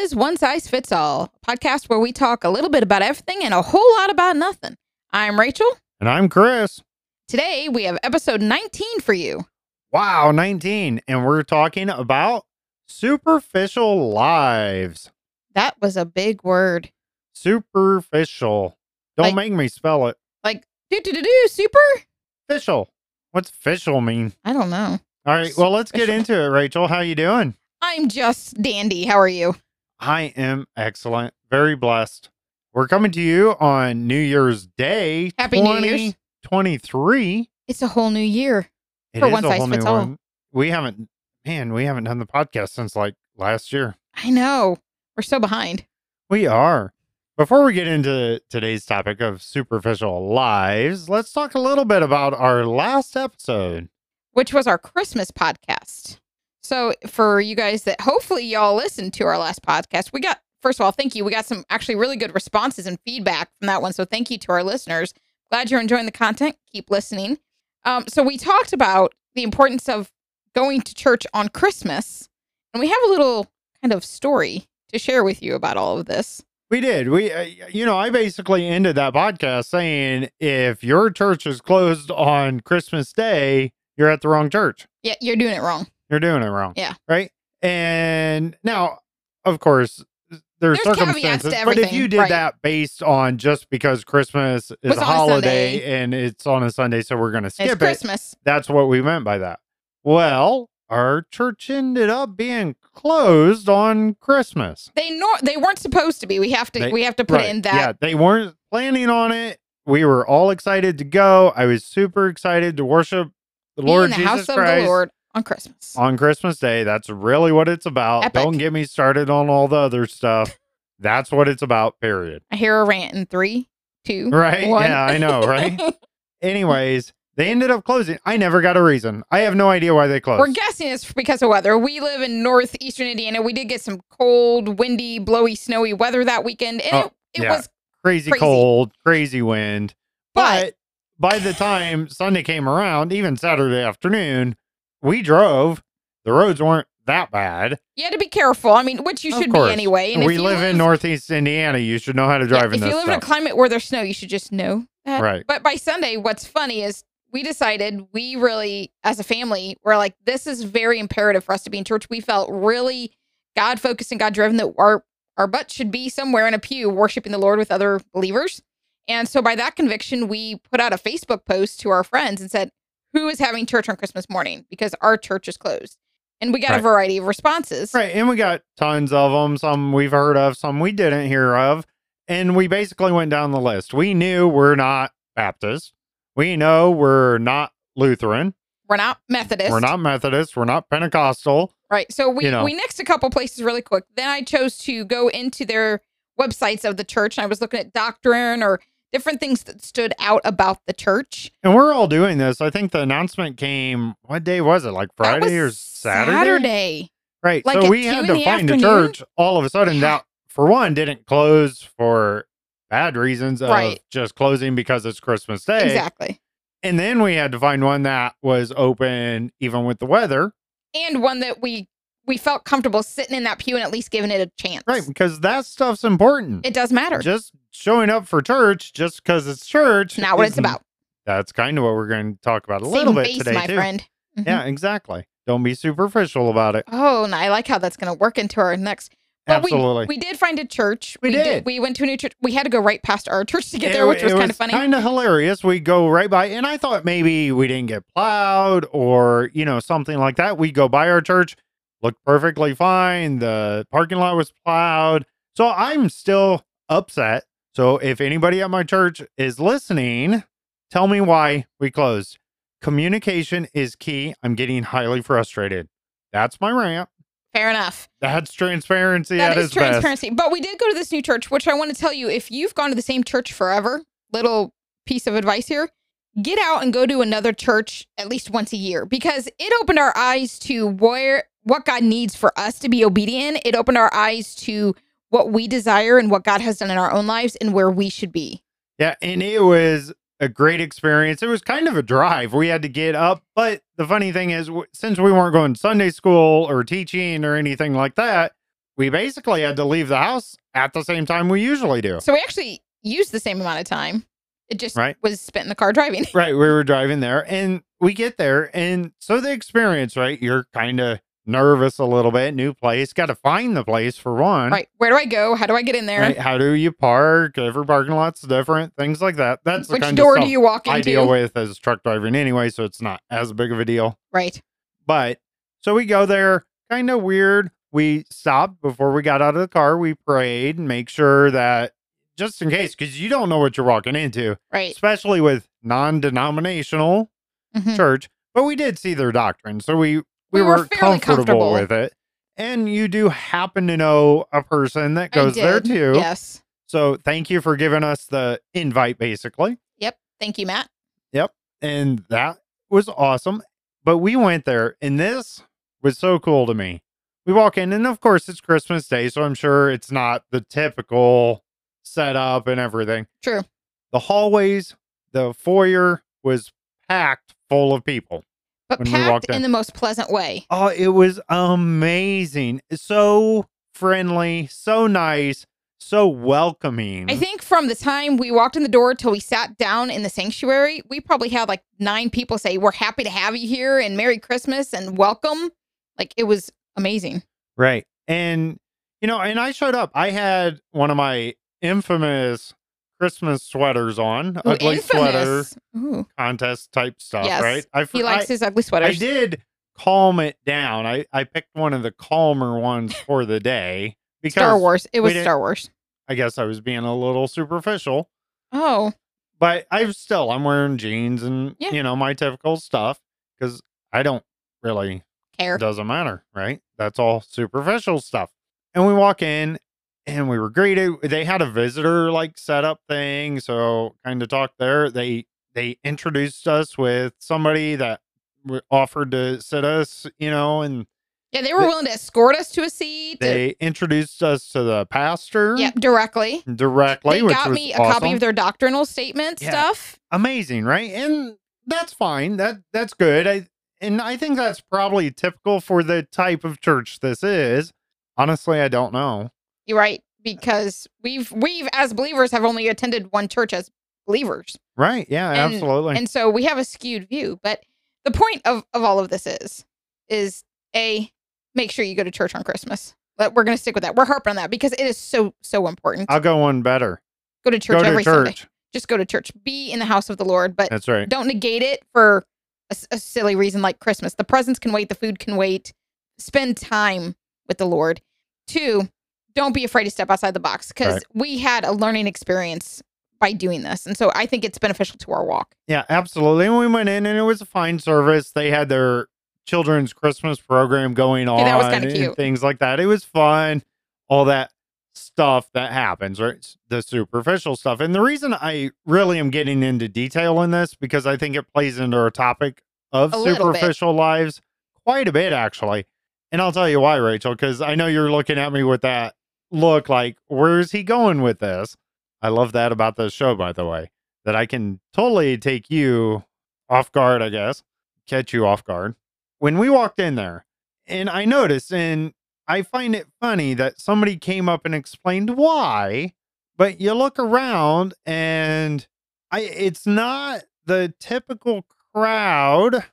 is One Size Fits All, a podcast where we talk a little bit about everything and a whole lot about nothing. I'm Rachel. And I'm Chris. Today we have episode 19 for you. Wow, 19. And we're talking about superficial lives. That was a big word. Superficial. Don't Like- make me spell it. Like, do do do do, super? Official. What's official mean? I don't know. All right, well, let's get into it, Rachel. How you doing? I'm just dandy. How are you? I am excellent. Very blessed. We're coming to you on New Year's Day. Happy New Year's. 2023. It's a whole new year. It For is one a size whole new fits all. one. We haven't, man, we haven't done the podcast since like last year. I know. We're so behind. We are. Before we get into today's topic of superficial lives, let's talk a little bit about our last episode. which was our Christmas podcast. So, for you guys that hopefully y'all listened to our last podcast, we got, first of all, thank you. We got some actually really good responses and feedback from that one. So, thank you to our listeners. Glad you're enjoying the content. Keep listening. Um, so, we talked about the importance of going to church on Christmas, and we have a little kind of story to share with you about all of this. We did. We, uh, you know, I basically ended that podcast saying if your church is closed on Christmas Day, you're at the wrong church. Yeah, you're doing it wrong. You're doing it wrong. Yeah. Right. And now, of course, there's, There's circumstances, but if you did right. that based on just because Christmas is a on a holiday and it's on a Sunday, so we're going to It's skip it. Christmas. That's what we meant by that. Well, our church ended up being closed on Christmas. They nor they weren't supposed to be. We have to They- we have to put Right. in that Yeah, they weren't planning on it. We were all excited to go. I was super excited to worship the Lord in the Jesus house of Christ the Lord on Christmas. on Christmas Day. That's really what it's about. Epic. Don't get me started on all the other stuff. That's what it's about, period. I hear a rant in three, two, Right? one. Yeah, I know, right? Anyways, they ended up closing. I never got a reason. I have no idea why they closed. We're guessing it's because of weather. We live in northeastern Indiana. We did get some cold, windy, blowy, snowy weather that weekend, and Oh, it, it yeah. was. crazy, Crazy. cold, crazy wind. But- But by the time Sunday came around, even Saturday afternoon, we drove. The roads weren't that bad. You had to be careful. I mean, which you should be anyway. And we you live in Northeast Indiana. You should know how to drive yeah, drive if in you live in a climate where there's snow, you should just know that. Right. But by Sunday, what's funny is we decided we really, as a family, were like, this is very imperative for us to be in church. We felt really God focused and God driven that our our butt should be somewhere in a pew worshiping the Lord with other believers. And so by that conviction, we put out a Facebook post to our friends and said, Who is having church on Christmas morning? Because our church is closed. And we got a variety of responses. Right. And we got tons of them. Some we've heard of, some we didn't hear of. And we basically went down the list. We knew we're not Baptist. We know we're not Lutheran. We're not Methodist. We're not Methodist. We're not Pentecostal. Right. So we You know. we nixed a couple places really quick. Then I chose to go into their websites of the church. And I was looking at doctrine or different things that stood out about the church. And we're all doing this. I think the announcement came, what day was it? Like Friday or Saturday? Saturday. Right. Like so we had to find a church all of a sudden that, for one, didn't close for bad reasons of Right. just closing because it's Christmas Day. Exactly. And then we had to find one that was open even with the weather. And one that we we felt comfortable sitting in that pew and at least giving it a chance. Right. Because that stuff's important. It does matter. just showing up for church just because it's church. Not what it's about. That's kind of what we're going to talk about a Same little bit base, today, my too. friend. Mhm. Yeah, exactly. Don't be superficial about it. Oh, and I like how that's going to work into our next. But we- Absolutely. We, did find a church. We did. We went to a new church. We had to go right past our church to get there, which was kind of funny. Kind of hilarious. We go right by, and I thought maybe we didn't get plowed or you know something like that. We go by our church, looked perfectly fine. The parking lot was plowed, so I'm still upset. So if anybody at my church is listening, tell me why we closed. Communication is key. I'm getting highly frustrated. That's my rant. Fair enough. That's transparency That at is its best. That is transparency. But we did go to this new church, which I want to tell you if you've gone to the same church forever, little piece of advice here get out and go to another church at least once a year because it opened our eyes to where what God needs for us to be obedient. It opened our eyes to what we desire and what God has done in our own lives and where we should be. Yeah, and it was a great experience. It was kind of a drive. We had to get up, but the funny thing is, since we weren't going Sunday school or teaching or anything like that, we basically had to leave the house at the same time we usually do. So we actually used the same amount of time. It just Right. was spent in the car driving. Right. We were driving there and we get there. And so the experience, right? You're kind of nervous a little bit, new place, got to find the place for one. right. Where do I go? How do I get in there? Right? How do you park? Every parking lot's different, things like that. That's the Which kind door of do you walk into? I deal with as truck driving anyway, so it's not as big of a deal. Right. But so we go there, kind of weird. We stopped before we got out of the car. We prayed and make sure that just in case, because you don't know what you're walking into, Right. especially with non-denominational Mhm. church. But we did see their doctrine, so we we, We were were, comfortable, comfortable. with it. And you do happen to know a person that goes there too. Yes. So thank you for giving us the invite, basically. Yep. Thank you, Matt. Yep. And that was awesome. But we went there, and this was so cool to me. We walk in, and of course, it's Christmas Day, so I'm sure it's not the typical setup and everything. True. The hallways, the foyer was packed full of people. But When we walked packed in. the most pleasant way. Oh, it was amazing. So friendly, so nice, so welcoming. I think from the time we walked in the door till we sat down in the sanctuary, we probably had like nine people say, We're happy to have you here and Merry Christmas and welcome. Like it was amazing. Right. And, you know, and I showed up. I had one of my infamous Christmas sweaters on, Ooh, ugly sweater. Ooh, contest type stuff, Yes. right? I, he likes I, his ugly sweaters. I sweaters. did calm it down. I, I picked one of the calmer ones for the day because Star Wars. It was didn't- Star Wars. I guess I was being a little superficial. Oh, But I'm still, I'm wearing jeans and, Yeah. you know, my typical stuff because I don't really care. Doesn't matter, right? That's all superficial stuff. And we walk in and we were greeted. They had a visitor like setup thing, so kind of talked there. They they introduced us with somebody that offered to sit us, you know, and Yeah, they were They- willing to escort us to a seat. they introduced us to the pastor yeah, directly. directly, They got me a copy of their doctrinal statement Yeah. stuff. amazing, right? And that's fine. That that's good. I and I think that's probably typical for the type of church this is. Honestly, I don't know. You're right. Because we've we've as believers have only attended one church as believers. Right. Yeah, And- absolutely. And so we have a skewed view. But the point of, of all of this is, is A, make sure you go to church on Christmas. But we're gonna stick with that. We're harping on that because it is so, so important. I'll go one better. go to church go to every church. Sunday. Just go to church. Be in the house of the Lord, but That's right. don't negate it for a silly reason like Christmas. The presents can wait, the food can wait. Spend time with the Lord. Two, don't be afraid to step outside the box because Right. we had a learning experience by doing this. And so I think it's beneficial to our walk. Yeah, absolutely. And we went in and it was a fine service. They had their children's Christmas program going on Yeah, that was kinda and cute. things like that. It was fun. All that stuff that happens, right? The superficial stuff. And the reason I really am getting into detail in this because I think it plays into our topic of A superficial lives quite a bit actually. And I'll tell you why, Rachel, because I know you're looking at me with that look like, where's he going with this? I love that about the show, by the way, that I can totally take you off guard, I guess, catch you off guard. When we walked in there, and I noticed, and I find it funny that somebody came up and explained why, but you look around and I it's not the typical crowd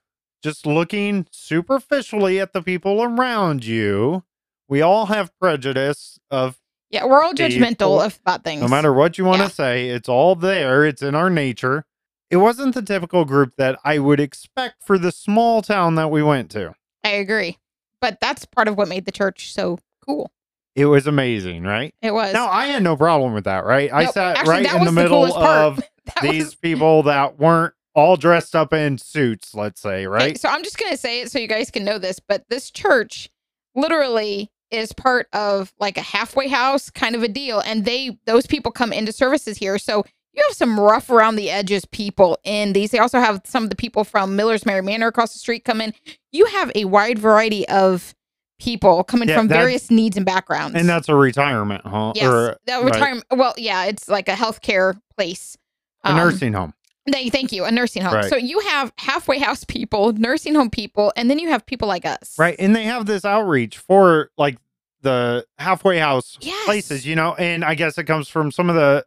just looking superficially at the people around you. We all have prejudice of Yeah, we're all judgmental of about things. no matter what you want to Yeah. say, it's all there. It's in our nature. It wasn't the typical group that I would expect for the small town that we went to. I agree. But that's part of what made the church so cool. It was amazing, right? It was. no I had no problem with that, right? I sat actually, right in the middle of these was- people that weren't all dressed up in suits, let's say, Okay, right? so I'm just going to say it so you guys can know this, but this church literally is part of like a halfway house kind of a deal and they those people come into services here. So you have some rough around the edges people in these. They also have some of the people from Miller's Merry Manor across the street come in. You have a wide variety of people coming Yeah, from various needs and backgrounds. And that's a retirement home yes, or that right. retirement. Well, yeah, it's like a healthcare place. a Um, nursing home. Thank, thank you. A nursing home. Right. So you have halfway house people, nursing home people, and then you have people like us. Right. And they have this outreach for like the halfway house Yes. places, you know, and I guess it comes from some of the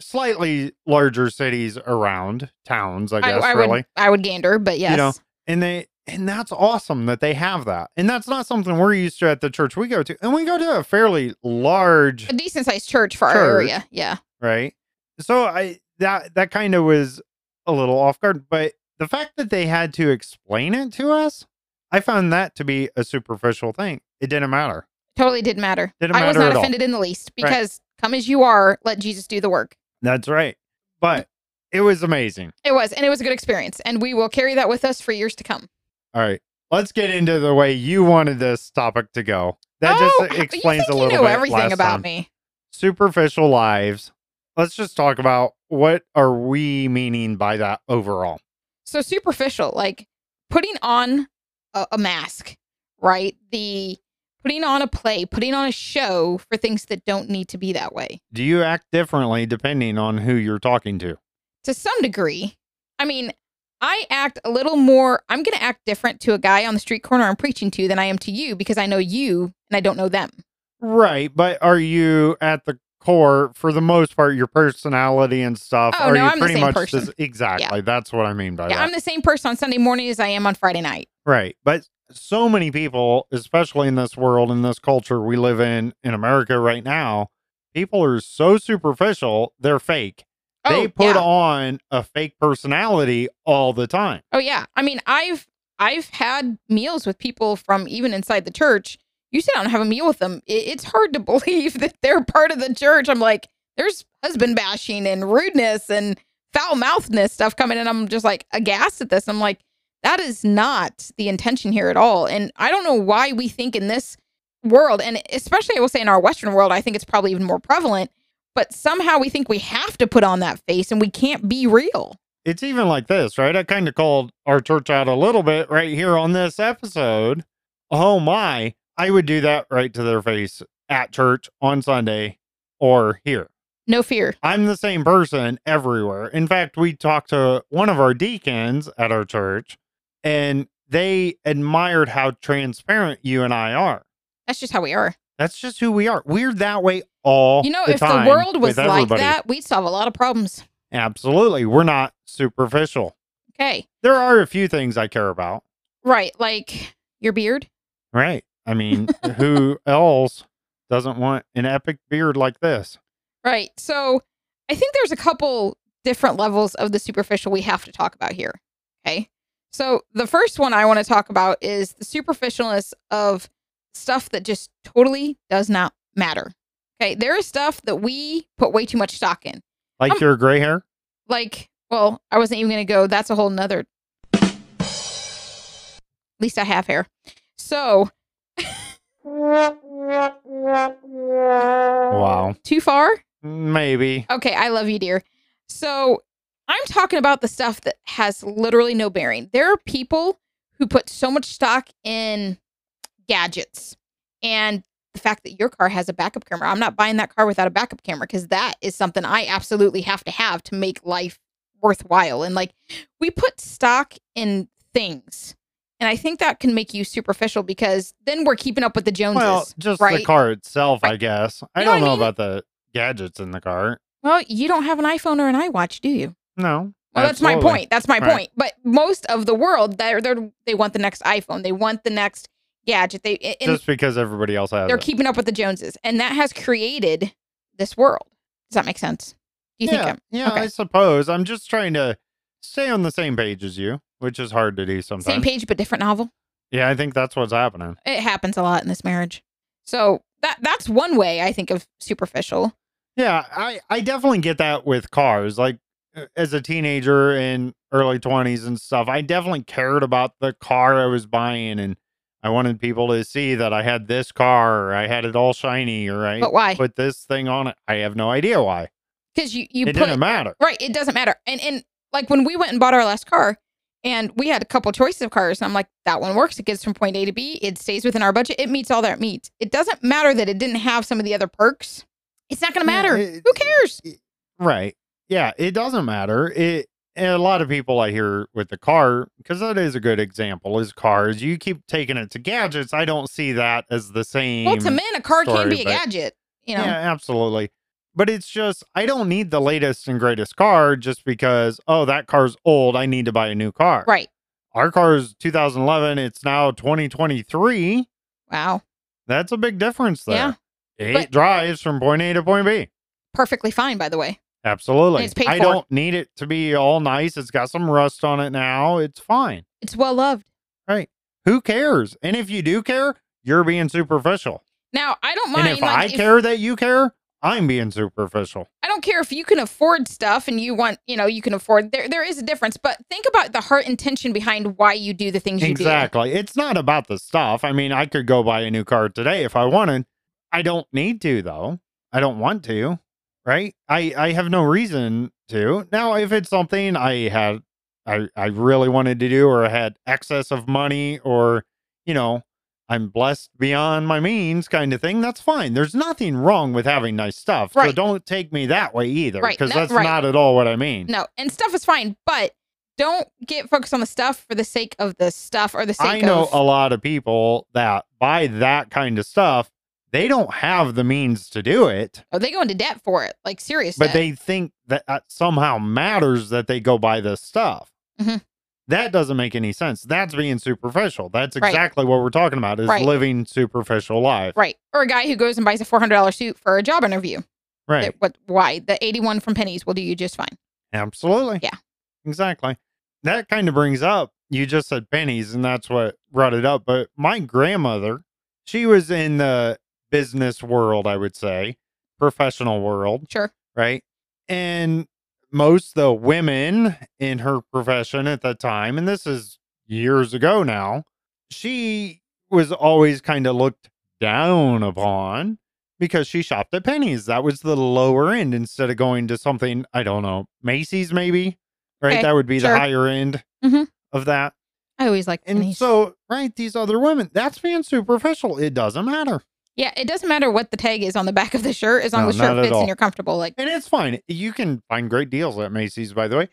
slightly larger cities around towns, I I, guess, I really. would I would gander, but yes. You know, and they and that's awesome that they have that. And that's not something we're used to at the church we go to. And we go to a fairly large, a decent sized church for our area. Yeah. right? So I that that kind of was a little off guard, but the fact that they had to explain it to us, I found that to be a superficial thing. It didn't matter. Totally didn't matter. Didn't matter I was not at all. offended in the least because come as you are, let Jesus do the work. That's right. But it was amazing. It was, and it was a good experience, and we will carry that with us for years to come. All right. Let's get into the way you wanted this topic to go. That Oh, just explains a little You know bit everything about time. me. Superficial lives. Let's just talk about what are we meaning by that overall. So superficial, like putting on a, a mask, right? The putting on a play, putting on a show for things that don't need to be that way. Do you act differently depending on who you're talking to? To some degree, I mean, I act a little more. I'm going to act different to a guy on the street corner I'm preaching to than I am to you because I know you and I don't know them. Right, but are you at the core for the most part your personality and stuff? Oh, are no, you I'm the pretty same much person. this- exactly? That's what I mean by Yeah, that. I'm the same person on Sunday morning as I am on Friday night. Right. But so many people, especially in this world, in this culture we live in in America right now, people are so superficial, they're fake. they Oh, put yeah. on a fake personality all the time. Oh yeah. I mean, I've I've had meals with people from even inside the church. You sit down and have a meal with them. It's hard to believe that they're part of the church. I'm like, there's husband bashing and rudeness and foul mouthedness stuff coming in. I'm just like aghast at this. I'm like, that is not the intention here at all. And I don't know why we think in this world, and especially I will say in our Western world, I think it's probably even more prevalent. But somehow we think we have to put on that face and we can't be real. It's even like this, right? I kind of called our church out a little bit right here on this episode. Oh my, I would do that right to their face at church on Sunday or here. No fear. I'm the same person everywhere. In fact, we talked to one of our deacons at our church, and they admired how transparent you and I are. That's just how we are. That's just who we are. We're that way all You know, the if the world was like everybody. that, we'd solve a lot of problems. Absolutely. We're not superficial. Okay. There are a few things I care about. Right. Like your beard. Right. I mean, who else doesn't want an epic beard like this? Right. So I think there's a couple different levels of the superficial we have to talk about here. Okay. So the first one I want to talk about is the superficialness of stuff that just totally does not matter. Okay. There is stuff that we put way too much stock in. Like your gray hair? Like, well, I wasn't even going to go. That's a whole nother. At least I have hair. So. Wow. Too far? Maybe. Okay, I love you, dear. So I'm talking about the stuff that has literally no bearing. There are people who put so much stock in gadgets and the fact that your car has a backup camera. I'm not buying that car without a backup camera because that is something I absolutely have to have to make life worthwhile. And like we put stock in things. And I think that can make you superficial because then we're keeping up with the Joneses. Well, just the car itself, I guess. I You know don't what I know mean? about the gadgets in the car. well, you don't have an iPhone or an iWatch, do you? No. Well, that's my point. That's my Right. point. But most of the world, they're, they're they want the next iPhone. They want the next gadget. They Just because everybody else has they're it. keeping up with the Joneses, and that has created this world. Does that make sense? Do you yeah, think? I'm, yeah, okay. I suppose. I'm just trying to stay on the same page as you, which is hard to do sometimes. Same page but different novel. Yeah, I think that's what's happening. It happens a lot in this marriage. So that that's one way I think of superficial. Yeah, I I definitely get that with cars. Like as a teenager in early 20s and stuff, I definitely cared about the car I was buying and I wanted people to see that I had this car or I had it all shiny or I But why? put this thing on it. I have no idea why. Because you you it put didn't matter. Right. It doesn't matter. And and like when we went and bought our last car and we had a couple choices of cars, and I'm like, that one works. It gets from point A to B. It stays within our budget. It meets all that it meets. It doesn't matter that it didn't have some of the other perks. It's not gonna Yeah, matter. it- Who cares? Right. Yeah, it doesn't matter. It and a lot of people I hear with the car, because that is a good example, is cars. You keep taking it to gadgets. I don't see that as the same. Well, to men, a car can story, be a but- gadget. You know, Yeah, absolutely. But it's just, I don't need the latest and greatest car just because, oh, that car's old. I need to buy a new car. right? Our car is 2011. It's now 2023. Wow, That's a big difference there. Yeah, It but- drives from point A to point B. perfectly fine. By the way, Absolutely. I for. don't need it to be all nice. It's got some rust on it now. It's fine. it's well loved. Right. Who cares? And if you do care, you're being superficial. Now, I don't mind. and if like, I if- care that you care, I'm being superficial. I don't care if you can afford stuff and you want, you know, you can afford. There, there is a difference, but think about the heart intention behind why you do the things you do. Exactly. It's not about the stuff. I mean, I could go buy a new car today if I wanted. I don't need to though. I don't want to. Right? I I have no reason to. Now, if it's something I had I I really wanted to do or I had excess of money or, you know, I'm blessed beyond my means kind of thing, that's fine. There's nothing wrong with having nice stuff. So don't take me that way either Right. because that's right. not at all what I mean. No, and stuff is fine, but don't get focused on the stuff for the sake of the stuff or the sake I know of. a lot of people that buy that kind of stuff. They don't have the means to do it, oh, they go into debt for it, like serious. but debt. they think that that somehow matters that they go buy this stuff. Mhm. That doesn't make any sense. That's being superficial. That's Right. exactly what we're talking about is Right. living superficial life. right, or a guy who goes and buys a four hundred dollars suit for a job interview. Right. That- what? Why? The eighty one from Penney's will do you just fine. Absolutely. Yeah. Exactly. That kind of brings up, you just said Penney's, and that's what brought it up. But my grandmother, she was in the business world, I would say, professional world, Sure. right? And most the women in her profession at the time, and this is years ago now, she was always kind of looked down upon because she shopped at Penney's. That was the lower end instead of going to something, I don't know, Macy's maybe, right? Okay, that would be sure. the higher end Mhm. of that. I always like And Penney's. so, right, these other women, that's being superficial. It doesn't matter. Yeah, it doesn't matter what the tag is on the back of the shirt as long No, as the shirt fits and you're comfortable. Like And it's fine. You can find great deals at Macy's, by the way.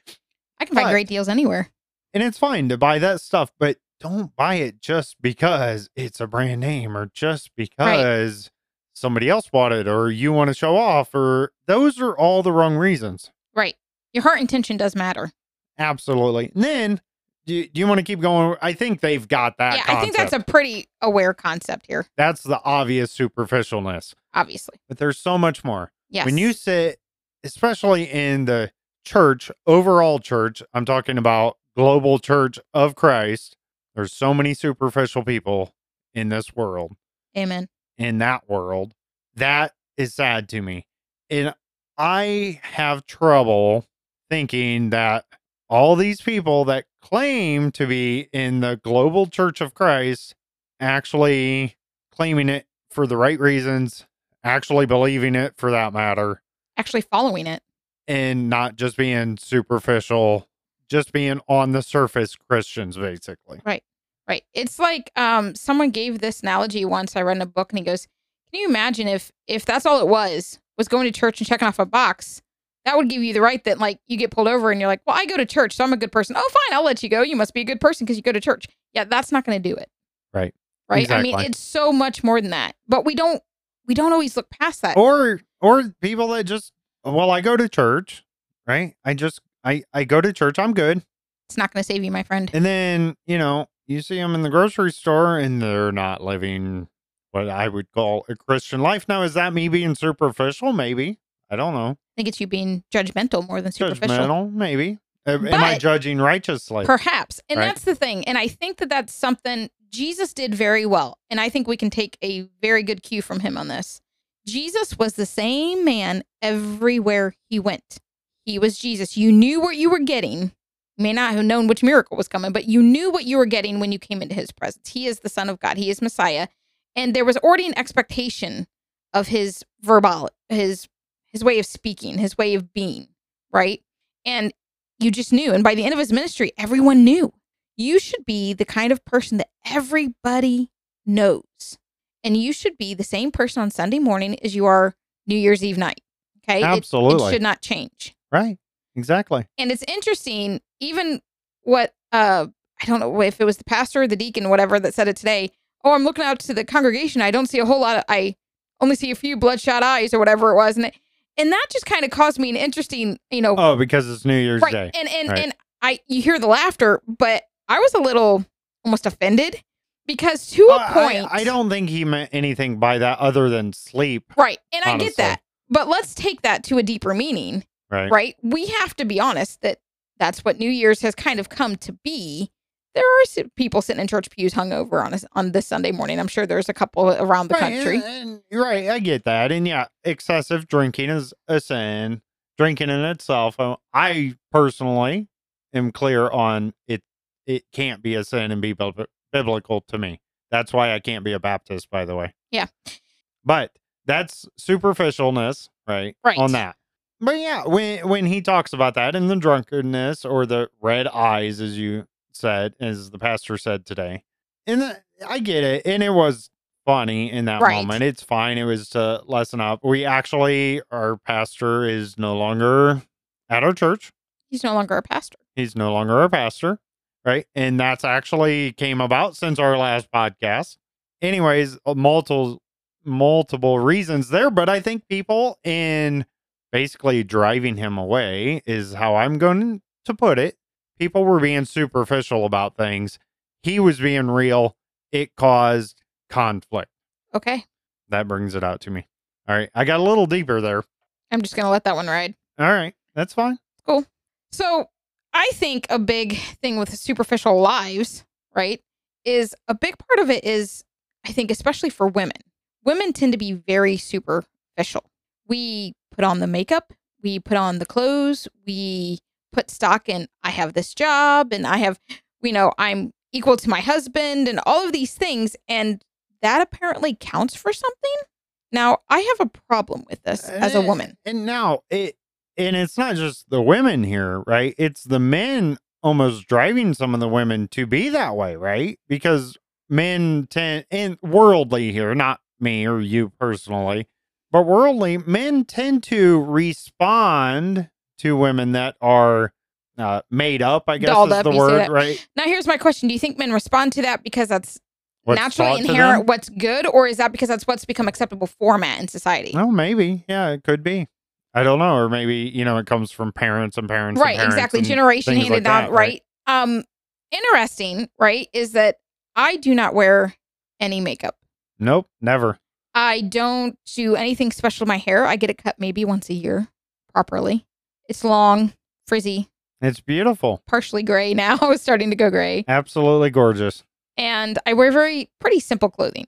I can find great deals anywhere. And it's fine to buy that stuff, but don't buy it just because it's a brand name or just because somebody else bought it or you want to show off or those are all the wrong reasons. Right. Your heart intention does matter. Absolutely. And then do you, do you want to keep going? I think they've got that. yeah, I think that's a concept. pretty aware concept here, that's the obvious superficialness. obviously. But there's so much more. Yes. When you sit, especially in the church, overall church, I'm talking about global church of Christ, there's so many superficial people in this world, Amen. in that world. That is sad to me. And I have trouble thinking that all these people that claim to be in the global church of Christ actually claiming it for the right reasons, actually believing it for that matter, Actually following it. and not just being superficial, just being on the surface Christians, basically. Right. Right. It's like um someone gave this analogy once. I read in a book and he goes, Can you imagine if if that's all it was, was going to church and checking off a box? That would give you the right that like you get pulled over and you're like, Well, I go to church, so I'm a good person. Oh, fine, I'll let you go. You must be a good person because you go to church. Yeah, that's not gonna do it. Right. Right. I mean, it's so much more than that. But we don't we don't always look past that. Or or people that just well, I go to church, right? I just I I go to church, I'm good. It's not gonna save you, my friend. And then, you know, you see them in the grocery store and they're not living what I would call a Christian life. Now, is that me being superficial? Maybe. I don't know. I think it's you being judgmental more than superficial. Judgmental? Maybe. Am I judging righteously? Perhaps. And Right. that's the thing. And I think that that's something Jesus did very well. And I think we can take a very good cue from him on this. Jesus was the same man everywhere he went. He was Jesus. You knew what you were getting. You may not have known which miracle was coming, but you knew what you were getting when you came into his presence. He is the Son of God, he is Messiah. And there was already an expectation of his verbal, his his way of speaking, his way of being, right? And you just knew. And by the end of his ministry, everyone knew. You should be the kind of person that everybody knows. And you should be the same person on Sunday morning as you are New Year's Eve night. Okay. It- It, should not change. right. Exactly. And it's interesting, even what uh I don't know if it was the pastor or the deacon, whatever, that said it today. Oh, I'm looking out to the congregation. I don't see a whole lot of I only see a few bloodshot eyes or whatever it was. And it, and that just kind of caused me an interesting, you know, Oh, because it's New Year's right. Day. And and Right. and I you hear the laughter, but I was a little almost offended because to Well, a I- point I, don't think he meant anything by that other than sleep. Right. And I get that. But let's take that to a deeper meaning, Right. right? We have to be honest that that's what New Year's has kind of come to be. There are people sitting in church pews hungover on a, on this Sunday morning. I'm sure there's a couple around the right, country. And, and- right. I get that. And yeah, excessive drinking is a sin. Drinking in itself, uh, I personally am clear on it. It can't be a sin and be biblical to me. That's why I can't be a Baptist, by the way. Yeah. But that's superficialness, right? Right. On that. But yeah, when when he talks about that and the drunkenness or the red eyes, as you said, as the pastor said today, and the, I get it, and it was funny in that Right. moment. It's fine. It was to lessen up. We actually, our pastor is no longer at our church. He's no longer a pastor. He's no longer a pastor, right? And that's actually came about since our last podcast. Anyways, uh, multiple multiple reasons there, but I think people in basically driving him away is how I'm going to put it. People were being superficial about things. He was being real. It caused conflict. Okay. That brings it out to me. All right. I got a little deeper there. I'm just going to let that one ride. All right. That's fine. Cool. So I think a big thing with superficial lives, right, is a big part of it is, I think, especially for women, women tend to be very superficial. We put on the makeup, we put on the clothes, we put stock in, I have this job and I have, you know, I'm equal to my husband and all of these things. And that apparently counts for something. Now, I have a problem with this as a Eh, woman. And now it and it's not just the women here, right? It's the men almost driving some of the women to be that way, right? Because men tend and worldly here, not me or you personally, but worldly men tend to respond to women that are uh, made up, I guess Dolled is up, the word, right? Now, here's my question Do you think men respond to that because that's What's naturally inherent what's good or is that because that's what's become acceptable format in society Oh, maybe. Yeah, it could be. I don't know. Or maybe, you know, it comes from parents and parents. and right parents exactly and generation handed like down that, right? um interesting right is that i do not wear any makeup Nope, never. i don't do anything special to my hair i get it cut maybe once a year properly it's long frizzy It's beautiful. partially gray now. It's starting to go gray. Absolutely gorgeous. and i wear very pretty simple clothing.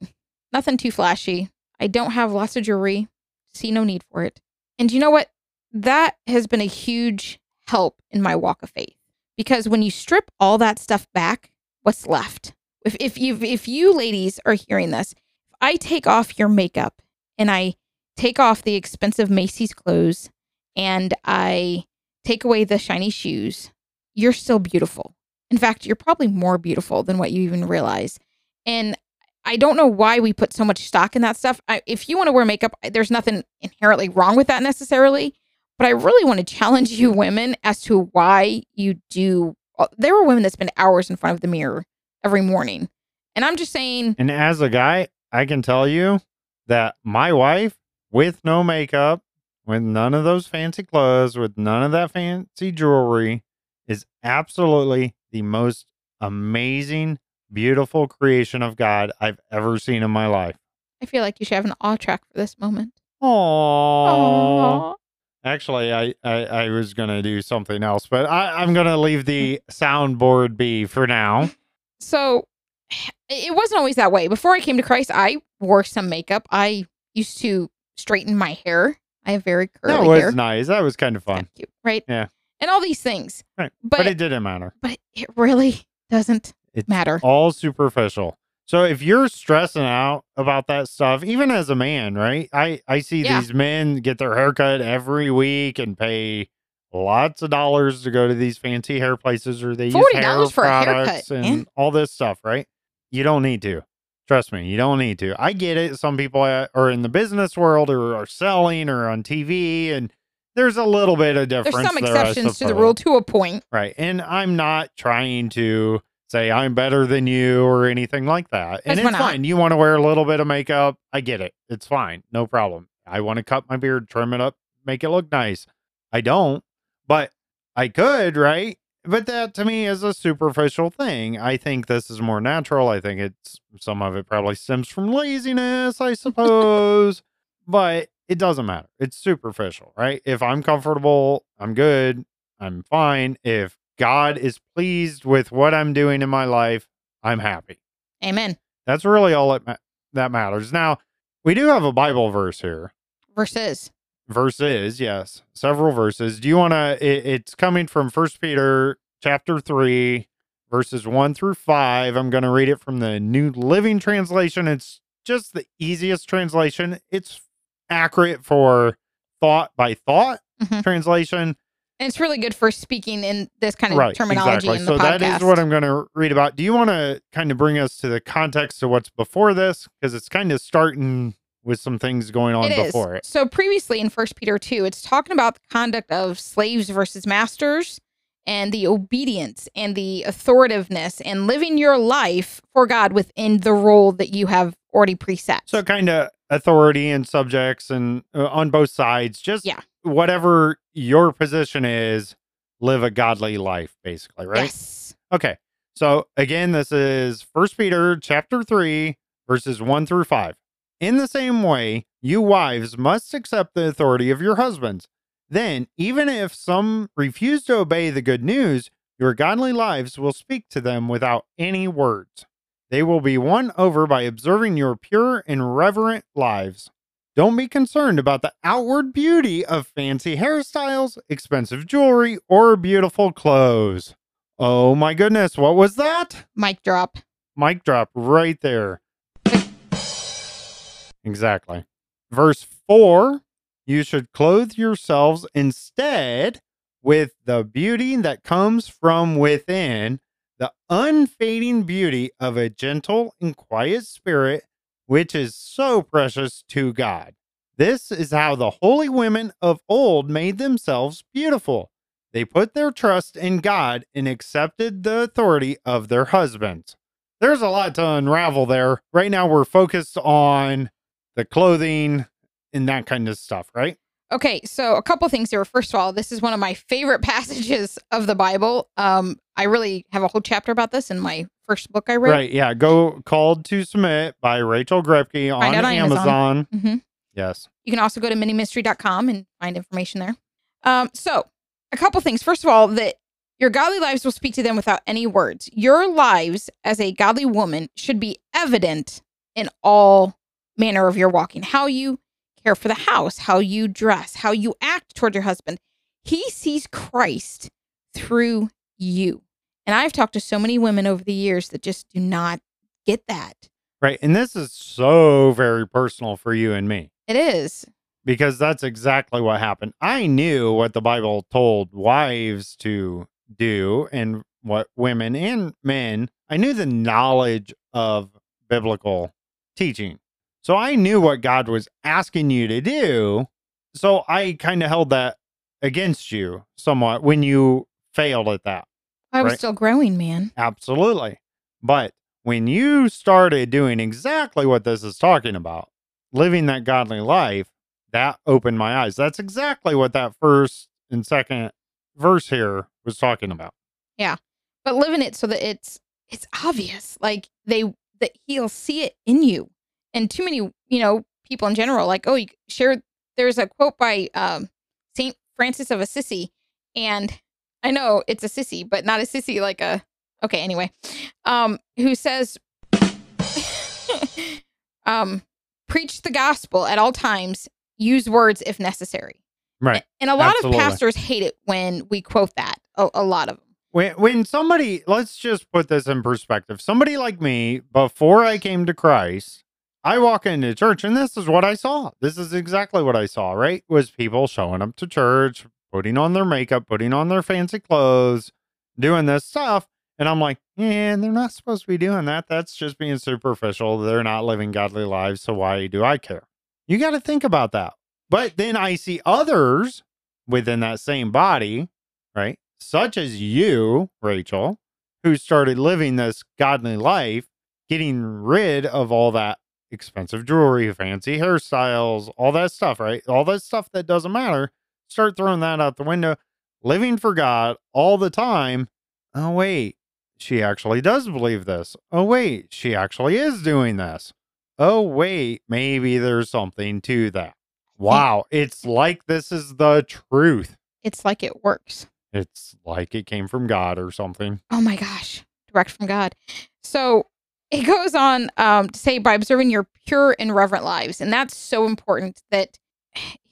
Nothing too flashy. I don't have lots of jewelry. See no need for it. And you know what? That has been a huge help in my walk of faith. Because when you strip all that stuff back what's left? If, if you if you ladies are hearing this if i take off your makeup and i take off the expensive macy's clothes and i take away the shiny shoes you're still beautiful in fact you're probably more beautiful than what you even realize and i don't know why we put so much stock in that stuff I, if you want to wear makeup there's nothing inherently wrong with that necessarily but I really want to challenge you women as to why you do. uh, There are women that spend hours in front of the mirror every morning. And I'm just saying, And as a guy, I can tell you that my wife, with no makeup, with none of those fancy clothes, with none of that fancy jewelry, is absolutely the most amazing, beautiful creation of God I've ever seen in my life. I feel like you should have an awe track for this moment. Aww. Aw. Actually, I, I, I was going to do something else, but I, I'm going to leave the soundboard be for now. So it wasn't always that way. Before I came to Christ, I wore some makeup. I used to straighten my hair. I have very curly That was hair. nice. That was kind of fun. Thank you. Right? Yeah. And all these things. Right. But, But, it didn't matter. but it really doesn't It's matter. all superficial. So if you're stressing out about that stuff, even as a man, right? I I see Yeah. these men get their haircut every week and pay lots of dollars to go to these fancy hair places or they use hair $40 for a haircut, products eh? and man. all this stuff, right? You don't need to. Trust me, you don't need to. I get it. Some people uh, are in the business world or are selling or on TV and there's a little bit of difference. There's some there, exceptions to the rule to a point. Right. And I'm not trying to say I'm better than you or anything like that. And it's fine. You want to wear a little bit of makeup. I get it. It's fine. No problem. I want to cut my beard, trim it up, make it look nice. I don't, but I could, right? But that to me is a superficial thing. I think this is more natural. I think it's some of it probably stems from laziness, I suppose, but it doesn't matter. It's superficial, right? If I'm comfortable, I'm good. I'm fine. If God is pleased with what I'm doing in my life, I'm happy. Amen. That's really all that, ma- that matters. Now, we do have a Bible verse here. Versus. Verses, yes, several verses. Do you want to? It, it's coming from First Peter chapter three, verses one through five. I'm going to read it from the New Living Translation. It's just the easiest translation. It's accurate for thought by thought Mhm. translation. And it's really good for speaking in this kind of right terminology exactly in the so podcast. that is what i'm going to read about do you want to kind of bring us to the context of what's before this because it's kind of starting with some things going on It is. before it So previously in First Peter 2, it's talking about the conduct of slaves versus masters and the obedience and the authoritiveness and living your life for God within the role that you have already preset. so kind of authority and subjects and uh, on both sides just Yeah. whatever your position is live a godly life basically right Yes. Okay. So again, this is First Peter chapter 3, verses 1 through 5. In the same way, you wives must accept the authority of your husbands. Then, even if some refuse to obey the good news, your godly lives will speak to them without any words. They will be won over by observing your pure and reverent lives. Don't be concerned about the outward beauty of fancy hairstyles, expensive jewelry, or beautiful clothes. Oh my goodness, what was that? Mic drop. Mic drop right there. Exactly. Verse 4 You should clothe yourselves instead with the beauty that comes from within, the unfading beauty of a gentle and quiet spirit, which is so precious to God. This is how the holy women of old made themselves beautiful. They put their trust in God and accepted the authority of their husbands. There's a lot to unravel there. Right now, we're focused on the clothing and that kind of stuff, right? Okay, so a couple things here. First of all, this is one of my favorite passages of the Bible. Um, I really have a whole chapter about this in my first book I read. Right. Yeah. Go Called to Submit by Rachel Grepke on on Amazon. hmm Yes. You can also go to minimystery.com and find information there. Um, so, a couple things. First of all, that your godly lives will speak to them without any words. Your lives as a godly woman should be evident in all manner of your walking. How you care for the house, how you dress, how you act toward your husband. He sees Christ through you. And I've talked to so many women over the years that just do not get that. Right. And this is so very personal for you and me It is. because that's exactly what happened. I knew what the Bible told wives to do and what women and men, I knew the knowledge of biblical teaching. So I knew what God was asking you to do. So I kind of held that against you somewhat when you failed at that. I was Right. still growing, man. Absolutely. But when you started doing exactly what this is talking about, living that godly life, that opened my eyes. That's exactly what that first and second verse here was talking about. Yeah. But living it so that it's it's obvious like they that he'll see it in you and too many you know people in general like oh you share there's a quote by um saint francis of assisi and i know it's a sissy but not a sissy like a okay anyway um who says um preach the gospel at all times use words if necessary Right. and a lot Absolutely. of pastors hate it when we quote that a, a lot of them When when somebody, let's just put this in perspective. Somebody like me, before I came to Christ, I walk into church and this is what I saw. This is exactly what I saw, right? Was people showing up to church, putting on their makeup, putting on their fancy clothes, doing this stuff. And I'm like, yeah, they're not supposed to be doing that. That's just being superficial. They're not living godly lives. So why do I care? You got to think about that. But then I see others within that same body, right? Such as you, Rachel, who started living this godly life, getting rid of all that expensive jewelry, fancy hairstyles, all that stuff, right? All that stuff that doesn't matter. Start throwing that out the window, living for God all the time. Oh, wait, she actually does believe this. Oh, wait, she actually is doing this. Oh, wait, maybe there's something to that. Wow, it's like this is the truth. It's like it works. It's like it came from God or something. Oh my gosh, direct from God. So it goes on um, to say by observing your pure and reverent lives. And that's so important that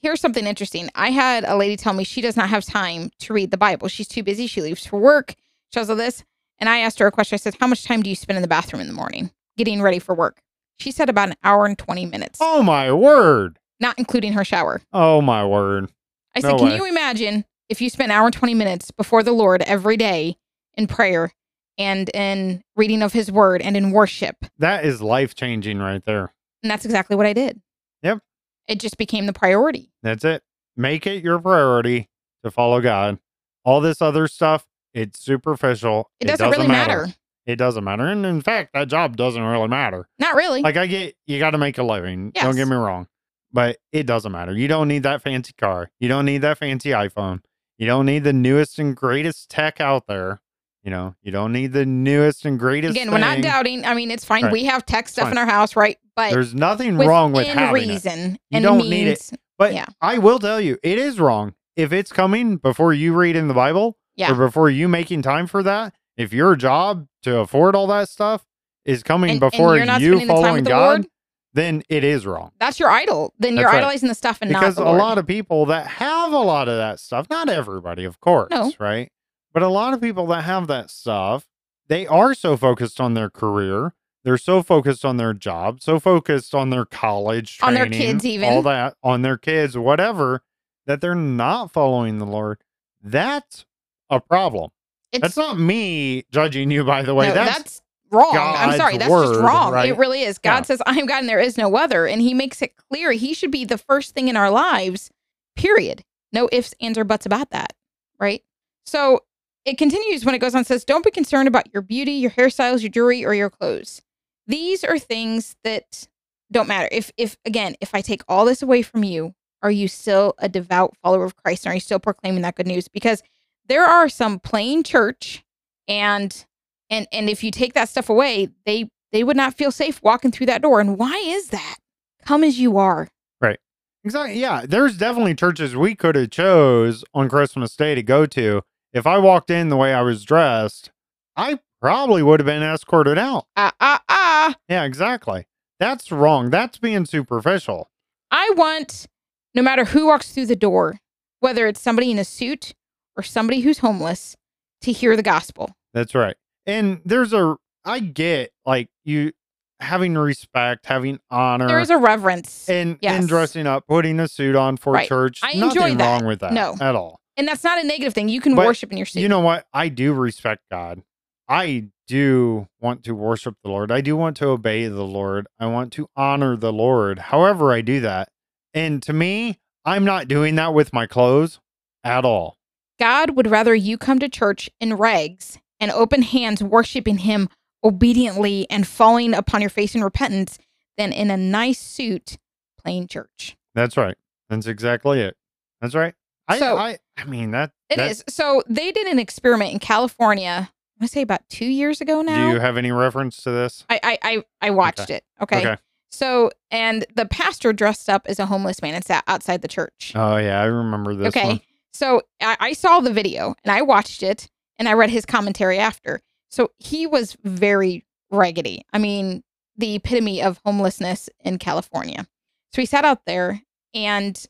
here's something interesting. I had a lady tell me she does not have time to read the Bible. She's too busy. She leaves for work. She does all this. And I asked her a question. I said, How much time do you spend in the bathroom in the morning getting ready for work? She said about an hour and 20 minutes, Oh, my word. not including her shower. Oh, my word. I said, No Can way. you imagine if you spent an hour and 20 minutes before the Lord every day in prayer and in reading of his word and in worship? That is life changing right there. And that's exactly what I did. Yep. It just became the priority. That's it. Make it your priority to follow God. All this other stuff, it's superficial. It doesn't, really matter. It doesn't matter. And in fact, that job doesn't really matter. Not really. Like I get you got to make a living. Don't get me wrong. But it doesn't matter. You don't need that fancy car. You don't need that fancy iPhone. You don't need the newest and greatest tech out there. You know, you don't need the newest and greatest Again, we're not doubting. I mean, it's fine. Right. We have tech stuff in our house, right? But There's nothing wrong with having it. reason You and don't means. need it. But Yeah. I will tell you, it is wrong. If it's coming before you read in the Bible Yeah. or before you making time for that, if your job to afford all that stuff is coming And, and before you're you spending the time following the God, then it is wrong. That's your idol. Then you're right. idolizing the stuff and because not a lot of people that have a lot of that stuff, not everybody, of course, No. right? But a lot of people that have that stuff, they are so focused on their career. They're so focused on their job, so focused on their college training, On their kids even. all that, on their kids, whatever, that they're not following the Lord. That's a problem. it's That's not me judging you, by the way. no, that's, that's, wrong. I'm sorry. That's just wrong. right? It really is. God Yeah. says, I am God and there is no other. And he makes it clear he should be the first thing in our lives, period. No ifs, ands, or buts about that. Right. So it continues when it goes on, says, Don't be concerned about your beauty, your hairstyles, your jewelry, or your clothes. These are things that don't matter. If if again, if I take all this away from you, are you still a devout follower of Christ? And are you still proclaiming that good news? Because there are some plain church and and and if you take that stuff away, they they would not feel safe walking through that door. And why is that? Come as you are. Right. Exactly. Yeah, there's definitely churches we could have chose on Christmas Day to go to. If I walked in the way I was dressed, I probably would have been escorted out. Ah ah ah. Yeah, exactly. That's wrong. That's being superficial. I want no matter who walks through the door, whether it's somebody in a suit or somebody who's homeless, to hear the gospel. That's right. And there's a I get like you having respect, having honor, There is a reverence. and yes. and dressing up, putting a suit on for Right. church. I Nothing enjoy that. wrong with that. No. at all. And that's not a negative thing. You can But, worship in your suit. You know what? I do respect God. I do want to worship the Lord. I do want to obey the Lord. I want to honor the Lord. However, I do that. And to me, I'm not doing that with my clothes at all. God would rather you come to church in rags and open hands worshiping him obediently and falling upon your face in repentance than in a nice suit playing church. That's right. That's exactly it. That's right. I So- I, I mean that It that- is. So they did an experiment in California, I want to say about two years ago now. Do you have any reference to this? I, I, I, I watched it. Okay. Okay. So, and the pastor dressed up as a homeless man and sat outside the church. Oh yeah, I remember this okay. one. So I, I saw the video and I watched it and I read his commentary after. So he was very raggedy. I mean, the epitome of homelessness in California. So he sat out there and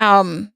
um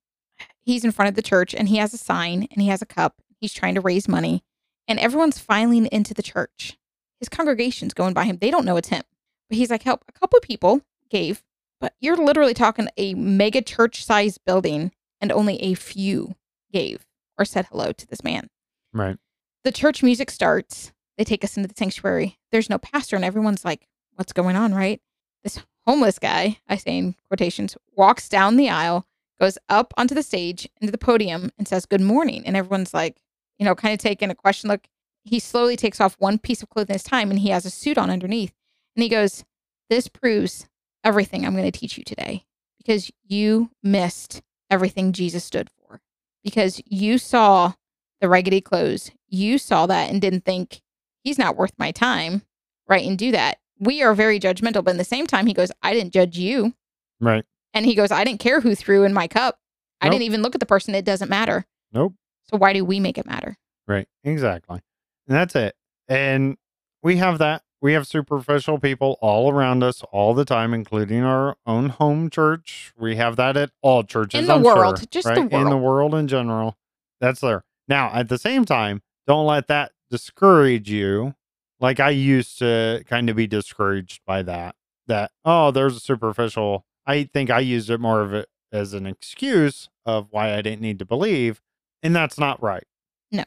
he's in front of the church and he has a sign and he has a cup. He's trying to raise money and everyone's filing into the church. His congregation's going by him. They don't know it's him. But he's like, help. A couple of people gave, but you're literally talking a mega church sized building and only a few gave or said hello to this man. Right. The church music starts. They take us into the sanctuary. There's no pastor, and everyone's like, What's going on, right? This homeless guy, I say in quotations, walks down the aisle, goes up onto the stage into the podium and says good morning. And everyone's like you know kind of taking a question look. He slowly takes off one piece of clothing at a time and he has a suit on underneath. And he goes this proves everything i'm going to teach you today because you missed everything jesus stood for. Because you saw the raggedy clothes you saw that and didn't think he's not worth my time right and do that. We are very judgmental but in the same time he goes i didn't judge you Right. And he goes, I didn't care who threw in my cup. I didn't even look at the person. It doesn't matter. Nope. So why do we make it matter? Right. Exactly. And that's it. And we have that. We have superficial people all around us all the time, including our own home church. We have that at all churches. In the I'm world, sure, just the right? In the world. world in general. That's there. Now, at the same time, don't let that discourage you. Like I used to kind of be discouraged by that. That, oh, there's a superficial. I think I used it more of it as an excuse of why I didn't need to believe. And that's not right. No.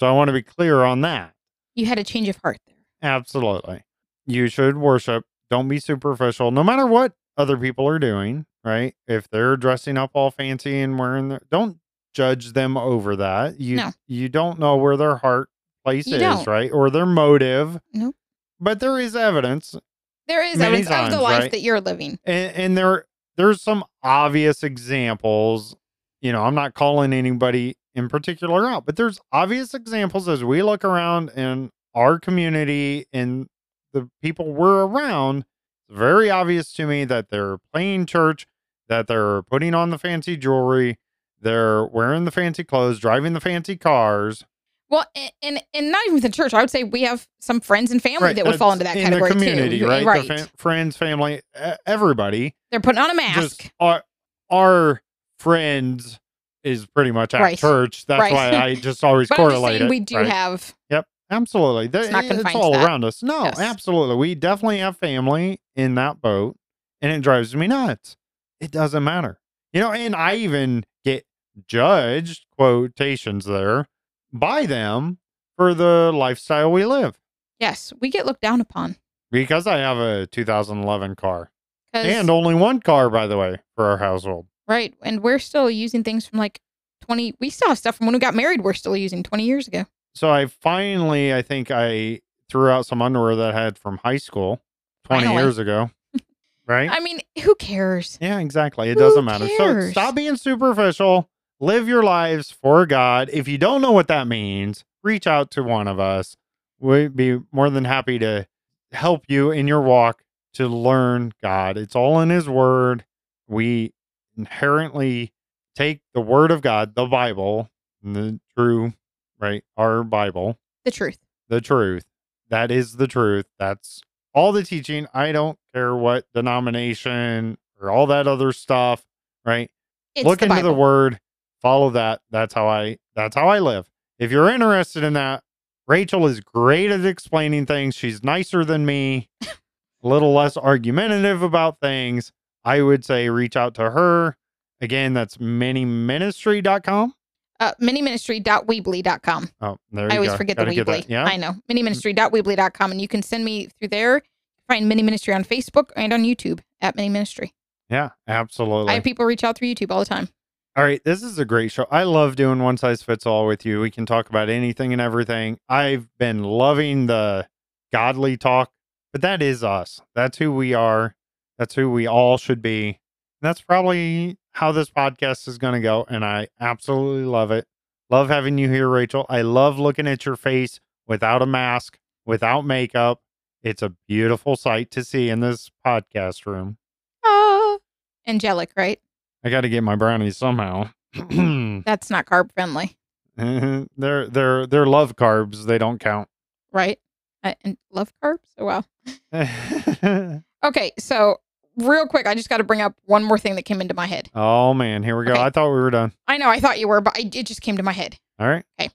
So I want to be clear on that. You had a change of heart there. Absolutely. You should worship. Don't be superficial, no matter what other people are doing, right? If they're dressing up all fancy and wearing their, don't judge them over that. You No. you don't know where their heart place You is, don't. right? Or their motive. Nope. But there is evidence There is evidence of times, the life right? that you're living. and, and there there's some obvious examples you know i'm not calling anybody in particular out but there's obvious examples as we look around in our community and the people we're around it's very obvious to me that they're playing church that they're putting on the fancy jewelry they're wearing the fancy clothes driving the fancy cars Well, and and not even the church. I would say we have some friends and family Right, that would fall into that in category the community too. right, Right. Fa- friends family everybody They're putting on a mask. just our our friends is pretty much at Right. church. That's Right. why I just always but I'm just correlate saying it. we do have Yep, absolutely. There- It's it's all around us. No, Yes. absolutely. We definitely have family in that boat, and it drives me nuts. It doesn't matter, you know. And I even get judged quotations there by them for the lifestyle we live yes, we get looked down upon. because I have a 2011 car. and only one car, by the way, for our household. right, and we're still using things from like twenty. We still have stuff from when we got married. We're still using twenty years ago. So I finally, I think I threw out some underwear that I had from high school 20 Finally. years ago. Right? I mean, who cares? yeah, exactly. It Who doesn't matter. So stop being superficial. Live your lives for God. If you don't know what that means, reach out to one of us. We'd be more than happy to help you in your walk to learn God. It's all in His Word. We inherently take the Word of God, the Bible, the true, right? Our Bible, The truth. the truth. That is the truth. That's all the teaching. I don't care what denomination or all that other stuff, right? It's Look the into Bible. the word, follow that. That's how I that's how I live. If you're interested in that, Rachel is great at explaining things. She's nicer than me, a little less argumentative about things. I would say reach out to her. Again, that's miniministry.com. Uh, miniministry.weebly.com. Oh, there you go. I always go. forget Gotta the Weebly. that. Yeah. I know. Miniministry.weebly.com. And you can send me through there. Find Mini Ministry on Facebook and on YouTube at Mini Ministry. Yeah, absolutely. I have people reach out through YouTube all the time. All right, this is a great show. I love doing one size fits all with you. We can talk about anything and everything. I've been loving the godly talk, but that is us. That's who we are. That's who we all should be. That's probably how this podcast is going to go. And I absolutely love it. Love having you here, Rachel. I love looking at your face without a mask, without makeup. It's a beautiful sight to see in this podcast room. Ah, angelic, right? I got to get my brownies somehow. That's not carb friendly, mm-hmm. they're they're they're love carbs. They don't count. right? I, and love carbs? Oh, wow. Okay, so real quick, I just got to bring up one more thing that came into my head. oh man, here we go. Okay. I thought we were done. I know I thought you were, but I, it just came to my head. All right. Okay.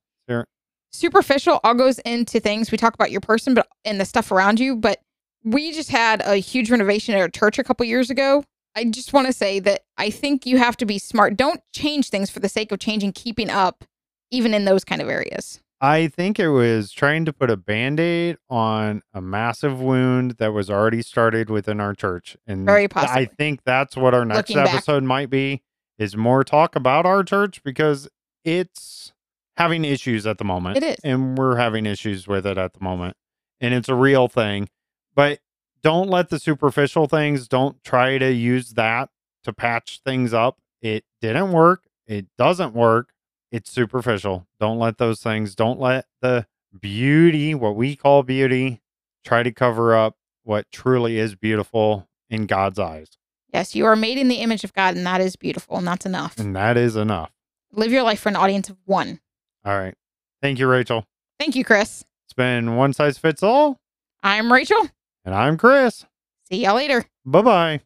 Superficial all goes into things. We talk about your person, but and the stuff around you. But we just had a huge renovation at our church a couple years ago. I just want to say that I think you have to be smart. Don't change things for the sake of changing, keeping up, even in those kind of areas. I think it was trying to put a band-aid on a massive wound that was already started within our church. And Very th- I think that's what our next Looking back. episode might be is more talk about our church because it's having issues at the moment. It is. And we're having issues with it at the moment. And it's a real thing. But don't let the superficial things, don't try to use that to patch things up. It didn't work. It doesn't work. It's superficial. Don't let those things, don't let the beauty, what we call beauty, try to cover up what truly is beautiful in God's eyes. Yes, you are made in the image of God, and that is beautiful, and that's enough. And that is enough. Live your life for an audience of one. All right. Thank you, Rachel. Thank you, Chris. It's been one size fits all. I'm Rachel. And I'm Chris. See y'all later. Bye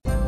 bye.